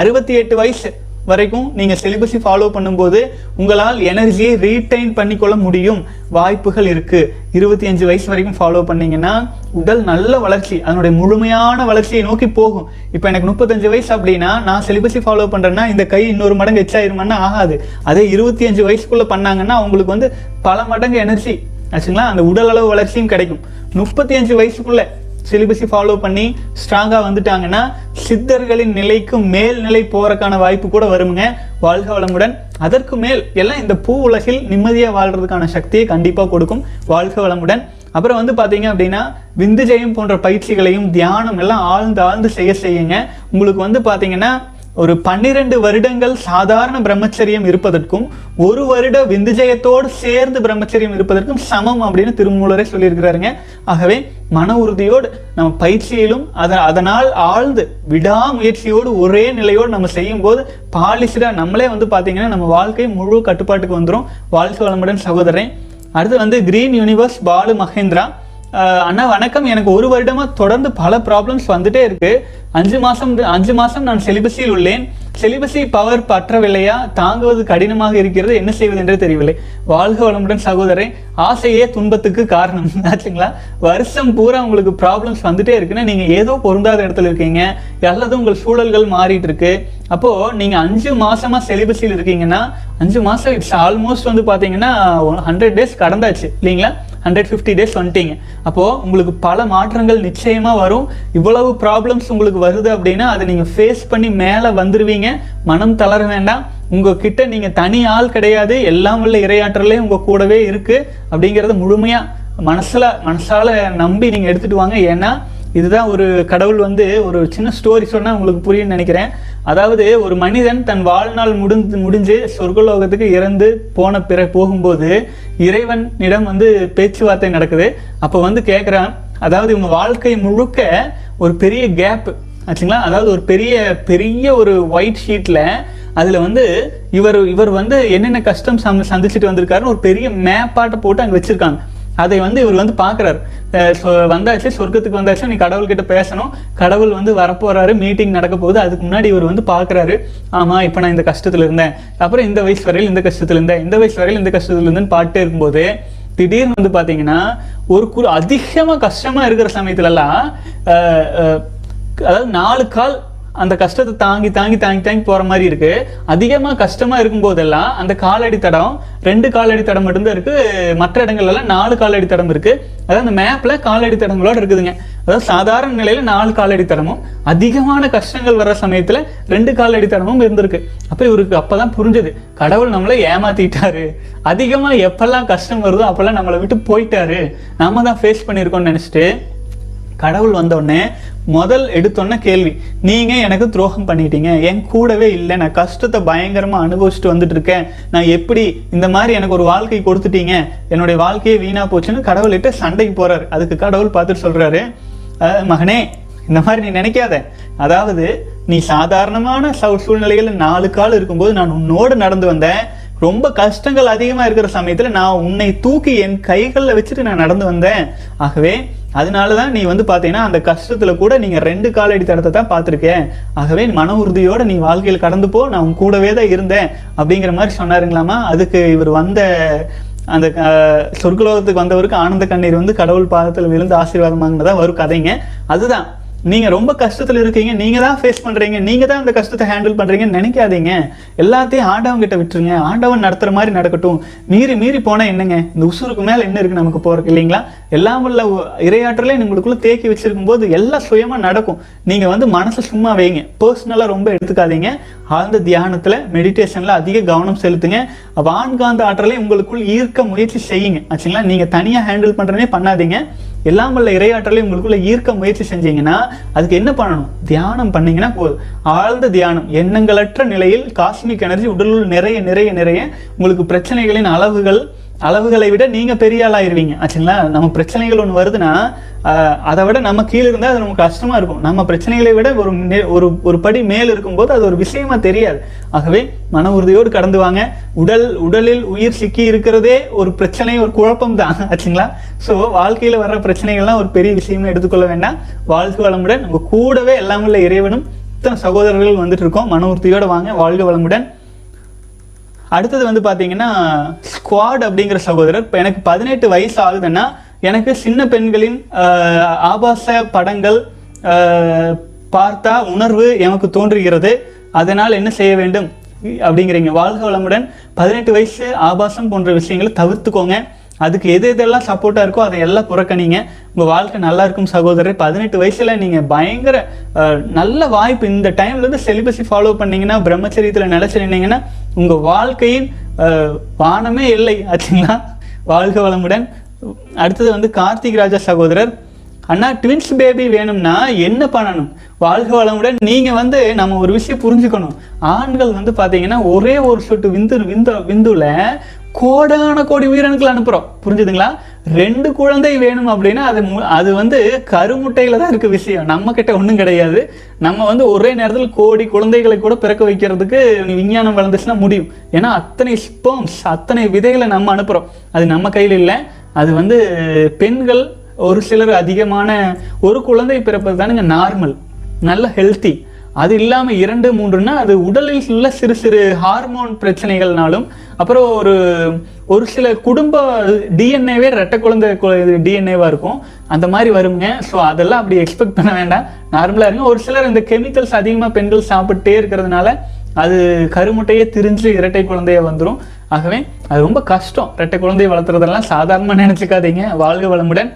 அறுபத்தி எட்டு வயசு. வரைக்கும் நீங்கள் சிலிபஸை ஃபாலோ பண்ணும்போது உங்களால் எனர்ஜியை ரீடைன் பண்ணிக்கொள்ள முடியும். வாய்ப்புகள் இருக்குது இருபத்தி அஞ்சு வயசு வரைக்கும் ஃபாலோ பண்ணிங்கன்னா உடல் நல்ல வளர்ச்சி அதனுடைய முழுமையான வளர்ச்சியை நோக்கி போகும். இப்போ எனக்கு முப்பத்தஞ்சு வயசு அப்படின்னா நான் சிலிபஸை ஃபாலோ பண்ணுறேன்னா இந்த கை இன்னொரு மடங்கு எச்சாயிருமான்னா ஆகாது. அதே இருபத்தி அஞ்சு வயசுக்குள்ளே பண்ணாங்கன்னா அவங்களுக்கு வந்து பல மடங்கு எனர்ஜி ஆச்சுங்களா? அந்த உடல் அளவு வளர்ச்சியும் கிடைக்கும். முப்பத்தி அஞ்சு வயசுக்குள்ளே சிலிபஸை ஃபாலோ பண்ணி ஸ்ட்ராங்காக வந்துட்டாங்கன்னா சித்தர்களின் நிலைக்கு மேல்நிலை போகிறக்கான வாய்ப்பு கூட வருமுங்க. வாழ்க வளமுடன். அதற்கு மேல் எல்லாம் இந்த பூ உலகில் நிம்மதியாக வாழ்கிறதுக்கான சக்தியை கண்டிப்பாக கொடுக்கும். வாழ்க வளமுடன். அப்புறம் வந்து பார்த்தீங்க அப்படின்னா விந்து ஜெயம் போன்ற பயிற்சிகளையும் தியானம் எல்லாம் ஆழ்ந்து ஆழ்ந்து செய்ய செய்யுங்க. உங்களுக்கு வந்து பார்த்தீங்கன்னா ஒரு பன்னிரண்டு வருடங்கள் சாதாரண பிரம்மச்சரியம் இருப்பதற்கும் ஒரு வருட விந்துஜயத்தோடு சேர்ந்து பிரம்மச்சரியம் இருப்பதற்கும் சமம் அப்படின்னு திருமூலரே சொல்லியிருக்கிறாருங்க. ஆகவே மன உறுதியோடு நம்ம பயிற்சியிலும் அதை அதனால் ஆழ்ந்து விடாமுயற்சியோடு ஒரே நிலையோடு நம்ம செய்யும் போது பாலிசிடா நம்மளே வந்து பார்த்தீங்கன்னா நம்ம வாழ்க்கை முழு கட்டுப்பாட்டுக்கு வந்துடும் வாழ்க்கை வளமுடன் சகோதரன் அடுத்து வந்து கிரீன் யூனிவர்ஸ் பாலு மகேந்திரா. அண்ணா வணக்கம். எனக்கு ஒரு வருடமா தொடர்ந்து பல ப்ராப்ளம்ஸ் வந்துட்டே இருக்கு. அஞ்சு மாசம் அஞ்சு மாசம் நான் செலிபஸில் உள்ளேன். செலிபஸி பவர் பற்றவில்லையா? தாங்குவது கடினமாக இருக்கிறது. என்ன செய்வது என்றே தெரியவில்லை. வாழ்க வளமுடன் சகோதரன் ஆசையே துன்பத்துக்கு காரணம். (laughs) ஆச்சுங்களா? வருஷம் பூரா உங்களுக்கு ப்ராப்ளம்ஸ் வந்துட்டே இருக்குன்னா நீங்க ஏதோ பொருந்தாத இடத்துல இருக்கீங்க. அல்லது உங்கள் சூழல்கள் மாறிட்டு இருக்கு. அப்போ நீங்க அஞ்சு மாசமா செலிபஸில் இருக்கீங்கன்னா அஞ்சு மாசம் இட்ஸ் ஆல்மோஸ்ட் வந்து பாத்தீங்கன்னா ஹண்ட்ரட் டேஸ் கடந்தாச்சு. இல்லைங்களா? ஹண்ட்ரட் ஃபிஃப்டி டேஸ் வந்துட்டீங்க. அப்போ உங்களுக்கு பல மாற்றங்கள் நிச்சயமாக வரும். இவ்வளவு ப்ராப்ளம்ஸ் உங்களுக்கு வருது அப்படின்னா அதை நீங்கள் ஃபேஸ் பண்ணி மேலே வந்துடுவீங்க மனம் தளர வேண்டாம். உங்ககிட்ட நீங்கள் தனி ஆள் கிடையாது. எல்லாம் உள்ள இரையாற்றலே உங்கள் கூடவே இருக்குது அப்படிங்கிறத முழுமையாக மனசில் மனசால் நம்பி நீங்கள் எடுத்துகிட்டு வாங்க. ஏன்னா இதுதான் ஒரு கடவுள் வந்து ஒரு சின்ன ஸ்டோரி சொன்னால் உங்களுக்கு புரியும்னு நினைக்கிறேன். அதாவது ஒரு மனிதன் தன் வாழ்நாள் முடிந்து முடிஞ்சு சொர்க்கலோகத்துக்கு இறந்து போன பிற போகும்போது இறைவனிடம் வந்து பேச்சுவார்த்தை நடக்குது. அப்போ வந்து கேட்குறான் அதாவது இவங்க வாழ்க்கை முழுக்க ஒரு பெரிய கேப் ஆச்சுங்களா? அதாவது ஒரு பெரிய பெரிய ஒரு ஒயிட் ஷீட்டில் அதில் வந்து இவர் இவர் வந்து என்னென்ன கஷ்டம் சந்தி- சந்திச்சுட்டு வந்திருக்காருன்னு ஒரு பெரிய மேப்பாட்டை போட்டு அங்கே வச்சுருக்காங்க. அதை வந்து இவர் வந்து பார்க்குறாரு வந்தாச்சு சொர்க்கத்துக்கு வந்தாச்சு நீ கடவுள்கிட்ட பேசணும். கடவுள் வந்து வரப்போறாரு மீட்டிங் நடக்க போகுது. அதுக்கு முன்னாடி இவர் வந்து பார்க்குறாரு ஆமாம் இப்போ நான் இந்த கஷ்டத்தில் இருந்தேன். அப்புறம் இந்த வயசு வரையில் இந்த கஷ்டத்தில் இருந்தேன். இந்த வயசு வரையில் இந்த கஷ்டத்தில் இருந்தேன்னு பாட்டு இருக்கும்போது திடீர்னு வந்து பார்த்தீங்கன்னா ஒரு குறு அதிகமாக கஷ்டமாக இருக்கிற சமயத்துலலாம் அதாவது நாலு கால் அந்த கஷ்டத்தை தாங்கி தாங்கி தாங்கி தாங்கி போற மாதிரி இருக்கு. அதிகமா கஷ்டமா இருக்கும் போதெல்லாம் அந்த காலடி தடம் ரெண்டு காலடி தடம் மட்டும்தான் இருக்கு. மற்ற இடங்கள்லாம் நாலு காலடி தடம் இருக்கு. அதாவது அந்த மேப்ல காலடி தடங்களோட இருக்குதுங்க. அதாவது சாதாரண நிலையில நாலு காலடி தடமும் அதிகமான கஷ்டங்கள் வர்ற சமயத்துல ரெண்டு காலடி தடமும் இருந்திருக்கு. அப்ப இவருக்கு அப்பதான் புரிஞ்சது. கடவுள் நம்மளை ஏமாத்திட்டாரு. அதிகமா எப்பெல்லாம் கஷ்டம் வருதோ அப்பெல்லாம் நம்மளை விட்டு போயிட்டாரு. நாம தான் ஃபேஸ் பண்ணியிருக்கோம்னு நினைச்சிட்டு கடவுள் வந்த உடனே முதல் எடுத்தோன்ன கேள்வி நீங்கள் எனக்கு துரோகம் பண்ணிட்டீங்க. என் கூடவே இல்லை. நான் கஷ்டத்தை பயங்கரமாக அனுபவிச்சுட்டு வந்துட்டு இருக்கேன் நான் எப்படி இந்த மாதிரி எனக்கு ஒரு வாழ்க்கை கொடுத்துட்டீங்க? என்னுடைய வாழ்க்கையே வீணாக போச்சுன்னு கடவுள்கிட்ட சண்டைக்கு போகிறாரு அதுக்கு கடவுள் பார்த்துட்டு சொல்கிறாரு மகனே இந்த மாதிரி நீ நினைக்காத. அதாவது நீ சாதாரணமான சூ- நாலு கால் இருக்கும்போது நான் உன்னோடு நடந்து வந்தேன். ரொம்ப கஷ்டங்கள் அதிகமாக இருக்கிற சமயத்தில் நான் உன்னை தூக்கி என் கைகளில் வச்சுட்டு நான் நடந்து வந்தேன். ஆகவே அதனால தான் நீ வந்து பார்த்தீங்கன்னா அந்த கஷ்டத்தில் கூட நீங்கள் ரெண்டு காலடி தடத்தை தான் பார்த்துருக்கேன் ஆகவே மன உறுதியோடு நீ வாழ்க்கையில் கடந்து போ நான் உன் கூடவே தான் இருந்தேன். அப்படிங்கிற மாதிரி சொன்னாருங்களாமா? அதுக்கு இவர் வந்த அந்த சொர்க்கலோகத்துக்கு வந்தவருக்கு ஆனந்த கண்ணீர் வந்து கடவுள் பாதத்தில் விழுந்து ஆசீர்வாதம் வாங்கினதா வரும் கதைங்க. அதுதான். நீங்கள் ரொம்ப கஷ்டத்தில் இருக்கீங்க நீங்கள் தான் ஃபேஸ் பண்ணுறீங்க நீங்கள் தான் அந்த கஷ்டத்தை ஹேண்டில் பண்ணுறீங்கன்னு நினைக்காதீங்க. எல்லாத்தையும் ஆண்டவன் கிட்ட விட்டுருங்க. ஆண்டவன் நடத்துகிற மாதிரி நடக்கட்டும். மீறி மீறி போனால் என்னங்க? இந்த உசுருக்கு மேலே என்ன இருக்குது நமக்கு போகிறக்கு இல்லைங்களா? எல்லாம் உள்ள இரையாற்றலையும் உங்களுக்குள்ளே தேக்கி வச்சிருக்கும் போது எல்லாம் சுயமாக நடக்கும். நீங்கள் வந்து மனசை சும்மா வைங்க. பர்சனலாக ரொம்ப எடுத்துக்காதீங்க. ஆழ்ந்த தியானத்தில் மெடிடேஷனில் அதிக கவனம் செலுத்துங்க. வான்காந்த ஆற்றலை உங்களுக்குள் ஈர்க்க முயற்சி செய்யுங்க. ஆச்சுங்களா? நீங்கள் தனியாக ஹேண்டில் பண்ணுறதே பண்ணாதீங்க. எல்லாம் வல்ல இரையாற்றலையும் உங்களுக்குள்ள ஈர்க்க முயற்சி செஞ்சீங்கன்னா அதுக்கு என்ன பண்ணணும்? தியானம் பண்ணீங்கன்னா போதும். ஆழ்ந்த தியானம். எண்ணங்களற்ற நிலையில் காஸ்மிக் எனர்ஜி உடலுள் நிறைய நிறைய நிறைய உங்களுக்கு பிரச்சனைகளின் அளவுகள் அளவுகளை விட நீங்கள் பெரிய ஆளாயிருவீங்க. ஆச்சுங்களா? நம்ம பிரச்சனைகள் ஒன்று வருதுன்னா அதை விட நம்ம கீழே இருந்தால் அது நமக்கு கஷ்டமாக இருக்கும். நம்ம பிரச்சனைகளை விட ஒரு ஒரு ஒரு படி மேல் இருக்கும்போது அது ஒரு விஷயமா தெரியாது. ஆகவே மன உறுதியோடு கடந்து வாங்க. உடல் உடலில் உயிர் சிக்கி இருக்கிறதே ஒரு பிரச்சனை ஒரு குழப்பம் தான். ஆச்சுங்களா? ஸோ வாழ்க்கையில் வர்ற பிரச்சனைகள்லாம் ஒரு பெரிய விஷயமா எடுத்துக்கொள்ள வேண்டாம். வாழ்க்கை வளமுடன். நம்ம கூடவே எல்லாம் உள்ள இறைவனும் இத்தனை சகோதரர்கள் வந்துட்டு இருக்கோம். மன உறுதியோடு வாங்க. வாழ்க வளமுடன். அடுத்தது வந்து பார்த்தீங்கன்னா ஸ்குவாட் அப்படிங்கிற சகோதரர். இப்போ எனக்கு பதினெட்டு வயசு ஆகுதுன்னா எனக்கு சின்ன பெண்களின் ஆபாச படங்கள் பார்த்தா உணர்வு எனக்கு தோன்றுகிறது. அதனால் என்ன செய்ய வேண்டும்? அப்படிங்கிறீங்க. வாழ்க வளமுடன். பதினெட்டு வயசு ஆபாசம் போன்ற விஷயங்களை தவிர்த்துக்கோங்க. அதுக்கு எது எதெல்லாம் சப்போர்ட்டாக இருக்கோ அதை எல்லாம் புறக்கணிங்க. உங்கள் வாழ்க்கை நல்லா இருக்கும் சகோதரர். பதினெட்டு வயசில் நீங்கள் பயங்கர நல்ல வாய்ப்பு. இந்த டைம்லேருந்து செலிபஸை ஃபாலோ பண்ணீங்கன்னா பிரம்மச்சரியத்தில் நினச்சிருந்தீங்கன்னா நின்னீங்கன்னா உங்கள் வாழ்க்கையின் வானமே இல்லை. ஆச்சுங்களா? வாழ்க வளமுடன். அடுத்தது வந்து கார்த்திக் ராஜா சகோதரர். அண்ணா ட்வின்ஸ் பேபி வேணும்னா என்ன பண்ணணும்? வாழ்க வளமுடன். நீங்கள் வந்து நம்ம ஒரு விஷயம் புரிஞ்சுக்கணும். ஆண்கள் வந்து பார்த்தீங்கன்னா ஒரே ஒரு சொட்டு விந்து விந்து விந்துல கோடான கோடி உயிரணுக்கள் அனுப்புறோம். புரிஞ்சுதுங்களா? ரெண்டு குழந்தை வேணும் அப்படின்னா அது மு- அது வந்து கருமுட்டையில தான் இருக்க விஷயம். நம்ம கிட்ட ஒன்றும் கிடையாது. நம்ம வந்து ஒரே நேரத்தில் கோடி குழந்தைகளை கூட பிறக்க வைக்கிறதுக்கு விஞ்ஞானம் வளர்ந்துச்சுன்னா முடியும். ஏன்னா அத்தனை ஸ்போம்ஸ் அத்தனை விதைகளை நம்ம அனுப்புறோம். அது நம்ம கையில் இல்லை. அது வந்து பெண்கள் ஒரு சிலர் அதிகமான ஒரு குழந்தை பிறப்பது தானுங்க நார்மல் நல்ல ஹெல்த்தி அது இல்லாமல் இரண்டு மூன்றுன்னா அது உடலில் உள்ள சிறு சிறு ஹார்மோன் பிரச்சனைகள்னாலும் அப்புறம் ஒரு ஒரு சில குடும்ப டிஎன்ஏவே ரெட்டை குழந்தை டிஎன்ஏவாக இருக்கும். அந்த மாதிரி வருங்க. ஸோ அதெல்லாம் அப்படி எக்ஸ்பெக்ட் பண்ண வேண்டாம். நார்மலாக இருங்க. ஒரு சிலர் இந்த கெமிக்கல்ஸ் அதிகமாக பெண்கள் சாப்பிட்டே இருக்கிறதுனால அது கருமுட்டையே திரிஞ்சு இரட்டை குழந்தைய வந்துடும் ஆகவே அது ரொம்ப கஷ்டம். இரட்டை குழந்தையை வளர்த்துறதெல்லாம் சாதாரணமாக நினச்சிக்காதீங்க. வாழ்க வளமுடன்.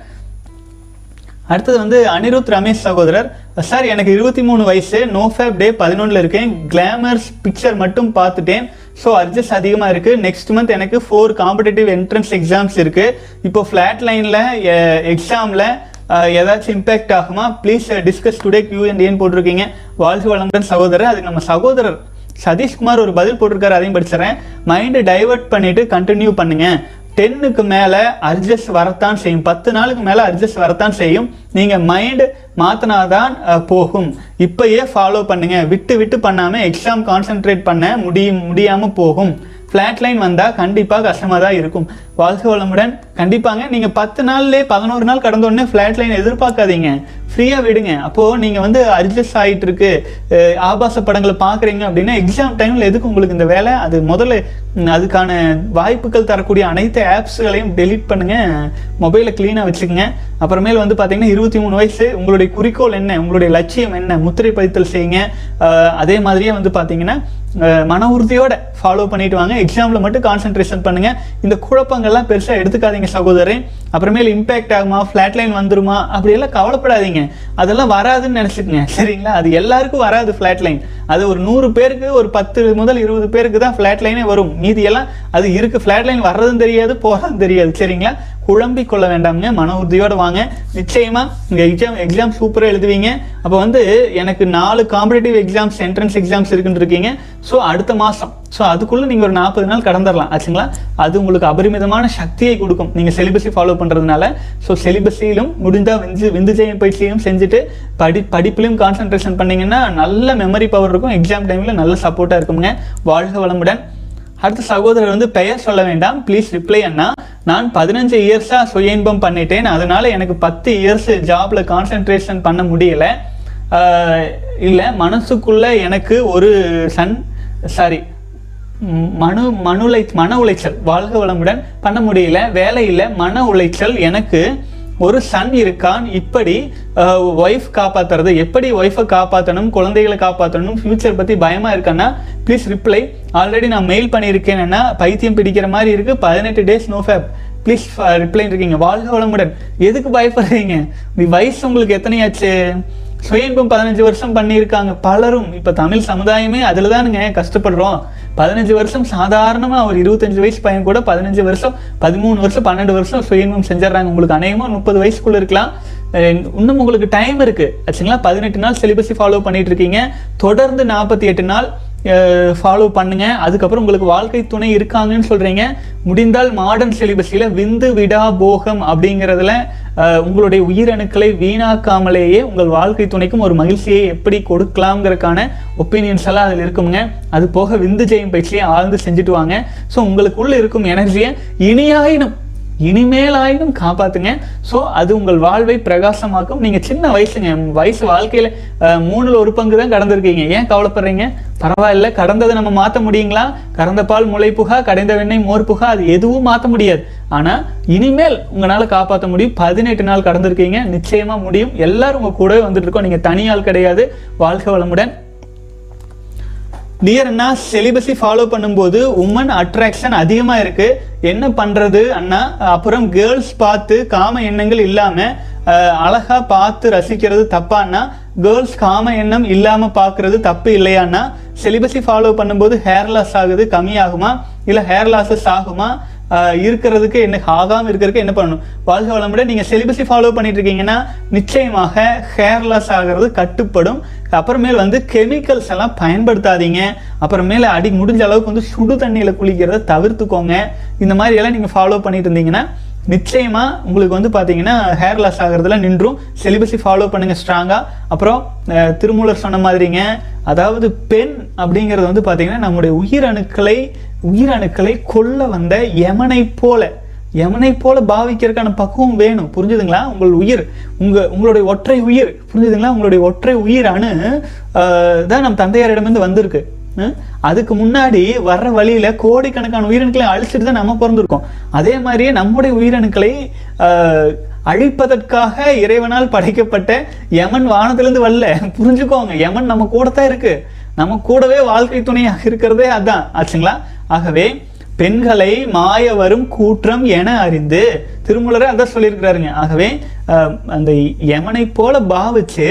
அடுத்தது வந்து அனிருத் ரமேஷ் சகோதரர். சார் எனக்கு இருபத்தி மூணு வயசு நோ ஃபேப் டே பதினொன்றில் இருக்கேன். கிளாமர்ஸ் பிக்சர் மட்டும் பார்த்துட்டேன். ஸோ அட்ஜஸ்ட் அதிகமாக இருக்குது நெக்ஸ்ட் மந்த் எனக்கு ஃபோர் காம்படிட்டிவ் என்ட்ரன்ஸ் எக்ஸாம்ஸ் இருக்குது இப்போ ஃப்ளாட் லைனில் எக்ஸாமில் ஏதாச்சும் இம்பேக்ட் ஆகுமா? Please discuss today Q and A போட்டிருக்கீங்க. வாழ்க வளமுடன் சகோதரர். அதுக்கு நம்ம சகோதரர் சதீஷ்குமார் ஒரு பதில் போட்டிருக்காரு. அதையும் படிச்சிடறேன். மைண்டை டைவர்ட் பண்ணிட்டு கண்டினியூ பண்ணுங்க. டென்னுக்கு மேலே அட்ஜஸ்ட் வரத்தான் செய்யும். பத்து நாளுக்கு மேலே அட்ஜஸ்ட் வரத்தான் செய்யும். நீங்கள் மைண்டு மாற்றினாதான் போகும். இப்பயே ஃபாலோ பண்ணுங்க. விட்டு விட்டு பண்ணாமல் எக்ஸாம் கான்சென்ட்ரேட் பண்ண முடியும் முடியாமல் போகும். ஃப்ளாட் லைன் வந்தால் கண்டிப்பாக கஷ்டமாக தான் இருக்கும். வாழ்க வளமுடன். கண்டிப்பாங்க. நீங்கள் பத்து நாள்லேயே பதினோரு நாள் கடந்தோடனே ஃப்ளாட் லைன் எதிர்பார்க்காதீங்க. ஃப்ரீயாக விடுங்க. அப்போது நீங்கள் வந்து அட்ஜஸ்ட் ஆகிட்டு இருக்கு ஆபாச படங்களை பார்க்குறீங்க அப்படின்னா எக்ஸாம் டைமில் எதுக்கு உங்களுக்கு இந்த வேலை? அது முதல்ல அதுக்கான வாய்ப்புகள் தரக்கூடிய அனைத்து ஆப்ஸ்களையும் டெலீட் பண்ணுங்கள் மொபைலை க்ளீனாக வச்சுக்கோங்க. அப்புறமேல் வந்து பார்த்தீங்கன்னா இருபத்தி மூணு வயசு. உங்களுடைய குறிக்கோள் என்ன? உங்களுடைய லட்சியம் என்ன? முத்திரை பதித்தல் செய்யுங்க. அதே மாதிரியே வந்து பார்த்தீங்கன்னா மன உறுதியோட ஃபாலோ பண்ணிட்டு வாங்க. எக்ஸாமில் மட்டும் கான்சென்ட்ரேஷன் பண்ணுங்கள் இந்த குழப்பங்கள்லாம் பெருசாக எடுத்துக்காதீங்க. சகோதரன் அப்புறமேல இம்பேக்ட் ஆகுமா ஃப்ளாட் லைன் வந்துருமா அப்படியெல்லாம் கவலைப்படாதீங்க. அதெல்லாம் வராதுன்னு நினச்சிக்கங்க சரிங்களா? அது எல்லாருக்கும் வராது ஃப்ளாட் லைன் அது ஒரு நூறு பேருக்கு ஒரு பத்து முதல் இருபது பேருக்கு தான் ஃப்ளாட் லைனே வரும். மீதியெல்லாம் அது இருக்கு. ஃப்ளாட் லைன் வர்றதும் தெரியாது போகிறதும் தெரியாது சரிங்களா? குழம்பிக் கொள்ள வேண்டாமுங்க. மன உறுதியோடு வாங்க. நிச்சயமாக இந்த எக்ஸாம் எக்ஸாம் சூப்பராக எழுதுவீங்க. அப்போ வந்து எனக்கு நாலு காம்படிட்டிவ் எக்ஸாம்ஸ் என்ட்ரன்ஸ் எக்ஸாம்ஸ் இருக்குன்னு இருக்கீங்க. ஸோ அடுத்த மாதம் ஸோ அதுக்குள்ளே நீங்கள் ஒரு நாற்பது நாள் கடந்துடலாம் ஆச்சுங்களா? அது உங்களுக்கு அபரிமிதமான சக்தியை கொடுக்கும். நீங்கள் செலிபஸை ஃபாலோ பண்ணுறதுனால ஸோ செலிபஸிலும் முடிந்தால் விந்து விந்து ஜெயம் பயிற்சியும் செஞ்சுட்டு படி படிப்பிலையும் கான்சென்ட்ரேஷன் பண்ணிங்கன்னா நல்ல மெமரி பவர் இருக்கும். எக்ஸாம் டைமில் நல்ல சப்போர்ட்டாக இருக்குங்க வாழ்க வளமுடன். அடுத்த சகோதரர் வந்து பெயர் சொல்ல வேண்டாம். ப்ளீஸ் ரிப்ளை அண்ணா. நான் பதினஞ்சு இயர்ஸாக சுய இன்பம் பண்ணிட்டேன். அதனால எனக்கு பத்து இயர்ஸ் ஜாப்ல கான்சென்ட்ரேஷன் பண்ண முடியல. இல்லை மனசுக்குள்ள எனக்கு ஒரு சன் சாரி மனு மனு உளை மன உளைச்சல் வாழ்க வளமுடன் பண்ண முடியல. வேலையில் மன உளைச்சல் எனக்கு ஒரு சன் இருக்கான் இப்படி ஒய்ஃப் காப்பாற்றுறது எப்படி ஒய்ஃபை காப்பாற்றணும் குழந்தைகளை காப்பாற்றணும் ஃபியூச்சர் பற்றி பயமாக இருக்கான்னா ப்ளீஸ் ரிப்ளை ஆல்ரெடி நான் மெயில் பண்ணியிருக்கேன்னா பைத்தியம் பிடிக்கிற மாதிரி இருக்குது பதினெட்டு டேஸ் நோ ஃபேப் ப்ளீஸ் ரிப்ளைன்னு இருக்கீங்க. வாழ்க வளமுடன். எதுக்கு பயப்படுறீங்க? வயசு உங்களுக்கு எத்தனையாச்சு? சுயன்பம் பதினஞ்சு வருஷம் பண்ணியிருக்காங்க. பலரும் இப்போ தமிழ் சமுதாயமே அதில் தானுங்க கஷ்டப்படுறோம். பதினஞ்சு வருஷம் சாதாரணமாக ஒரு இருபத்தஞ்சு வயசு பையன் கூட பதினஞ்சு வருஷம் பதிமூணு வருஷம் பன்னெண்டு வருஷம் சுயன்பம் செஞ்சிடறாங்க. உங்களுக்கு அநேகமாக முப்பது வயசுக்குள்ளே இருக்கலாம். இன்னும் உங்களுக்கு டைம் இருக்குது ஆச்சுங்களா பதினெட்டு நாள் சிலிபஸை ஃபாலோ பண்ணிட்டு இருக்கீங்க. தொடர்ந்து நாற்பத்தி எட்டு நாள் ஃபாலோ பண்ணுங்க. அதுக்கப்புறம் உங்களுக்கு வாழ்க்கை துணை இருக்காங்கன்னு சொல்கிறீங்க முடிந்தால் மாடர்ன் சிலிபஸில் விந்து விடா போகம் அப்படிங்கிறதுல உங்களுடைய உயிரணுக்களை வீணாக்காமலேயே உங்கள் வாழ்க்கை துணைக்கும் ஒரு மகிழ்ச்சியை எப்படி கொடுக்கலாம்ங்கிறக்கான ஒப்பீனியன்ஸ் எல்லாம் அதில் இருக்குங்க. அது போக விந்து ஜெயம் பயிற்சியை ஆழ்ந்து செஞ்சுட்டு வாங்க. ஸோ உங்களுக்குள்ள இருக்கும் எனர்ஜியை இனியாயினும் இனிமேலாயினும் காப்பாத்துங்க. ஸோ அது உங்கள் வாழ்வை பிரகாசமாக்கும். நீங்க சின்ன வயசுங்க. வயசு வாழ்க்கையில அஹ், மூணுல ஒரு பங்கு தான் கடந்திருக்கீங்க. ஏன் கவலைப்படுறீங்க? பரவாயில்ல. கடந்ததை நம்ம மாத்த முடியுங்களா? கறந்த பால் முளை புகா கடைந்த வெண்ணெய் மோர் புகா அது எதுவும் மாத்த முடியாது. ஆனா இனிமேல் உங்களால காப்பாற்ற முடியும். பதினெட்டு நாள் கடந்திருக்கீங்க. நிச்சயமா முடியும். எல்லாரும் உங்க கூடவே வந்துட்டு இருக்கோம். நீங்க தனியாள் கிடையாது. வாழ்க வளமுடன். டியர் அண்ணா செலிபஸை ஃபாலோ பண்ணும்போது உமன் அட்ராக்ஷன் அதிகமாக இருக்கு. என்ன பண்ணுறது அண்ணா? அப்புறம் கேர்ள்ஸ் பார்த்து காம எண்ணங்கள் இல்லாமல் அழகாக பார்த்து ரசிக்கிறது தப்பாண்ணா கேர்ள்ஸ் காம எண்ணம் இல்லாமல் பார்க்குறது தப்பு இல்லையாண்ணா செலிபஸை ஃபாலோ பண்ணும்போது ஹேர் லாஸ் ஆகுது கம்மியாகுமா? இல்லை ஹேர் லாஸஸ் ஆகுமா? இருக்கிறதுக்கு என்ன ஆகாமல் இருக்கிறதுக்கு என்ன பண்ணணும்? வாழ்க வளமுடன். நீங்கள் செலிபஸை ஃபாலோ பண்ணிட்டு இருக்கீங்கன்னா நிச்சயமாக ஹேர்லாஸ் ஆகிறது கட்டுப்படும். அப்புறமேல் வந்து கெமிக்கல்ஸ் எல்லாம் பயன்படுத்தாதீங்க. அப்புறமேல அடி முடிஞ்ச அளவுக்கு வந்து சுடு தண்ணியில் குளிக்கிறத தவிர்த்துக்கோங்க. இந்த மாதிரி எல்லாம் நீங்கள் ஃபாலோ பண்ணிட்டு இருந்தீங்கன்னா நிச்சயமாக உங்களுக்கு வந்து பார்த்தீங்கன்னா ஹேர் லாஸ் ஆகிறதுல நின்றும். செலிபஸை ஃபாலோ பண்ணுங்கள் ஸ்ட்ராங்காக அப்புறம் திருமூலர் சொன்ன மாதிரிங்க அதாவது பெண் அப்படிங்கிறது வந்து பார்த்திங்கன்னா நம்முடைய உயிரணுக்களை உயிரணுக்களை கொல்ல வந்த யமனை போல யமனை போல பாவிக்கிறதுக்கான பக்குவம் வேணும். புரிஞ்சுதுங்களா? உங்கள் உயிர் உங்க உங்களுடைய ஒற்றை உயிர். புரிஞ்சுதுங்களா? உங்களுடைய ஒற்றை உயிர் அணு தான் நம் தந்தையாரிடமிருந்து வந்திருக்கு. அதுக்கு முன்னாடி வர்ற வழியில கோடிக்கணக்கான உயிரணுக்களை அழிச்சிட்டு தான் நம்ம பிறந்திருக்கோம். அதே மாதிரியே நம்முடைய உயிரணுக்களை ஆஹ், அழிப்பதற்காக இறைவனால் படைக்கப்பட்ட யமன் வானத்திலிருந்து வரல. புரிஞ்சுக்கோங்க யமன் நம்ம கூட தான் இருக்கு. நம்ம கூடவே வாழ்க்கை துணையாக இருக்கிறதே அதான். ஆச்சுங்களா? ஆகவே பெண்களை மாய வரும் கூற்றம் என அறிந்து திருமூலரை அதான் சொல்லியிருக்கிறாருங்க. ஆகவே அந்த யமனை போல பாவிச்சு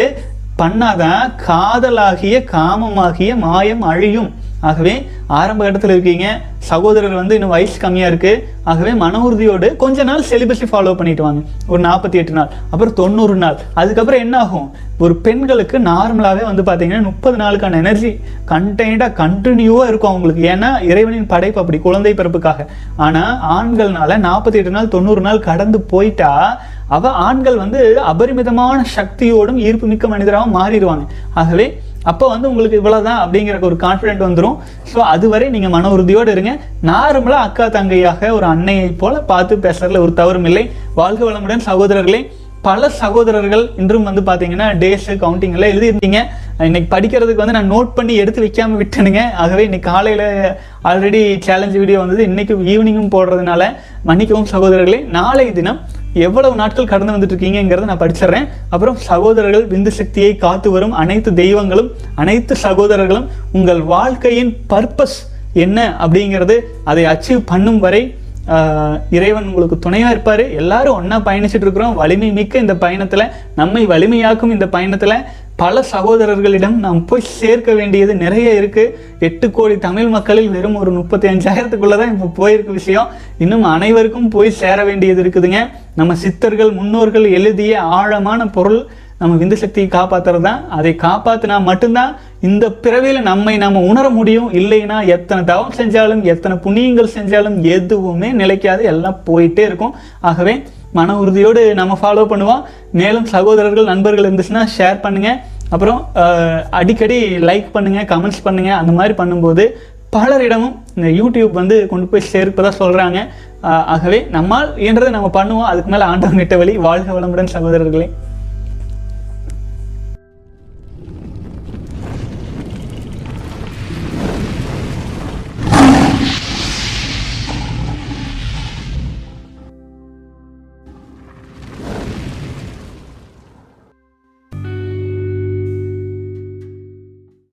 பண்ணாதான் காதலாகிய காமமாகிய மாயம் அழியும். ஆகவே ஆரம்ப இடத்துல இருக்கீங்க. சகோதரர் வந்து இன்னும் வயசு கம்மியாக இருக்குது ஆகவே மன உறுதியோடு கொஞ்ச நாள் செலிபஸை ஃபாலோ பண்ணிட்டு வாங்க. ஒரு நாற்பத்தி எட்டு நாள் அப்புறம் தொண்ணூறு நாள். அதுக்கப்புறம் என்ன ஆகும்? ஒரு பெண்களுக்கு நார்மலாகவே வந்து பார்த்தீங்கன்னா முப்பது நாளுக்கான எனர்ஜி கண்டெய்னாக கண்டினியூவாக இருக்கும் அவங்களுக்கு. ஏன்னா இறைவனின் படைப்பு அப்படி குழந்தை பிறப்புக்காக. ஆனால் ஆண்கள்னால நாற்பத்தி எட்டு நாள் தொண்ணூறு நாள் கடந்து போயிட்டா அவ ஆண்கள் வந்து அபரிமிதமான சக்தியோடும் ஈர்ப்பு மிக்க மனிதராகவும் மாறிடுவாங்க. ஆகவே அப்போ வந்து உங்களுக்கு இவ்வளோதான் அப்படிங்கிற ஒரு கான்ஃபிடென்ட் வந்துடும் ஸோ அதுவரை நீங்கள் மன உறுதியோடு இருங்க. நார்மலாக அக்கா தங்கையாக ஒரு அன்னையை போல பார்த்து பேசுறதுல ஒரு தவறும் இல்லை. வாழ்க வளமுடன் சகோதரர்களே. பல சகோதரர்கள் இன்றும் வந்து பார்த்தீங்கன்னா டேஸு கவுண்டிங் எல்லாம் எழுதியிருந்தீங்க. இன்னைக்கு படிக்கிறதுக்கு வந்து நான் நோட் பண்ணி எடுத்து வைக்காமல் விட்டேனுங்க. ஆகவே இன்னைக்கு காலையில் ஆல்ரெடி சேலஞ்ச் வீடியோ வந்தது. இன்னைக்கு ஈவினிங்கும் போடுறதுனால மன்னிக்கவும் சகோதரர்களே. நாளை தினம் எவ்வளவு நாட்கள் கடந்து வந்துட்டு இருக்கீங்கிறத நான் படிச்சிடுறேன். அப்புறம் சகோதரர்கள் விந்து சக்தியை காத்து வரும் அனைத்து தெய்வங்களும் அனைத்து சகோதரர்களும் உங்கள் வாழ்க்கையின் பர்பஸ் என்ன அப்படிங்கிறது அதை அச்சீவ் பண்ணும் வரை இறைவன் உங்களுக்கு துணையாக இருப்பார். எல்லாரும் ஒன்றா பயணிச்சுட்டு இருக்கிறோம் வலிமை மிக்க இந்த பயணத்தில் நம்மை வலிமையாக்கும் இந்த பயணத்தில். பல சகோதரர்களிடம் நாம் போய் சேர்க்க வேண்டியது நிறைய இருக்குது எட்டு கோடி தமிழ் மக்களில் வெறும் ஒரு முப்பத்தி அஞ்சாயிரத்துக்குள்ளதான் இப்போ போயிருக்க விஷயம். இன்னும் அனைவருக்கும் போய் சேர வேண்டியது இருக்குதுங்க. நம்ம சித்தர்கள் முன்னோர்கள் எழுதிய ஆழமான பொருள் நம்ம விந்து சக்தியை காப்பாத்துறது? தான் அதை காப்பாற்றினா மட்டும்தான் இந்த பிறவியில் நம்மை நம்ம உணர முடியும். இல்லைன்னா எத்தனை தவம் செஞ்சாலும் எத்தனை புண்ணியங்கள் செஞ்சாலும் எதுவுமே நிலைக்காது. எல்லாம் போயிட்டே இருக்கும். ஆகவே மன உறுதியோடு நம்ம ஃபாலோ பண்ணுவோம். மேலும் சகோதரர்கள் நண்பர்கள் இருந்துச்சுன்னா ஷேர் பண்ணுங்கள் அப்புறம் அடிக்கடி லைக் பண்ணுங்கள் கமெண்ட்ஸ் பண்ணுங்கள் அந்த மாதிரி பண்ணும்போது பலரிடமும் இந்த யூடியூப் வந்து கொண்டு போய் சேர்ப்பதாக சொல்கிறாங்க ஆகவே நம்மால் இயன்றதை நம்ம பண்ணுவோம். அதுக்கு மேலே ஆண்டவன் கிட்ட வழி வாழ்க வளமுடன் சகோதரர்களே.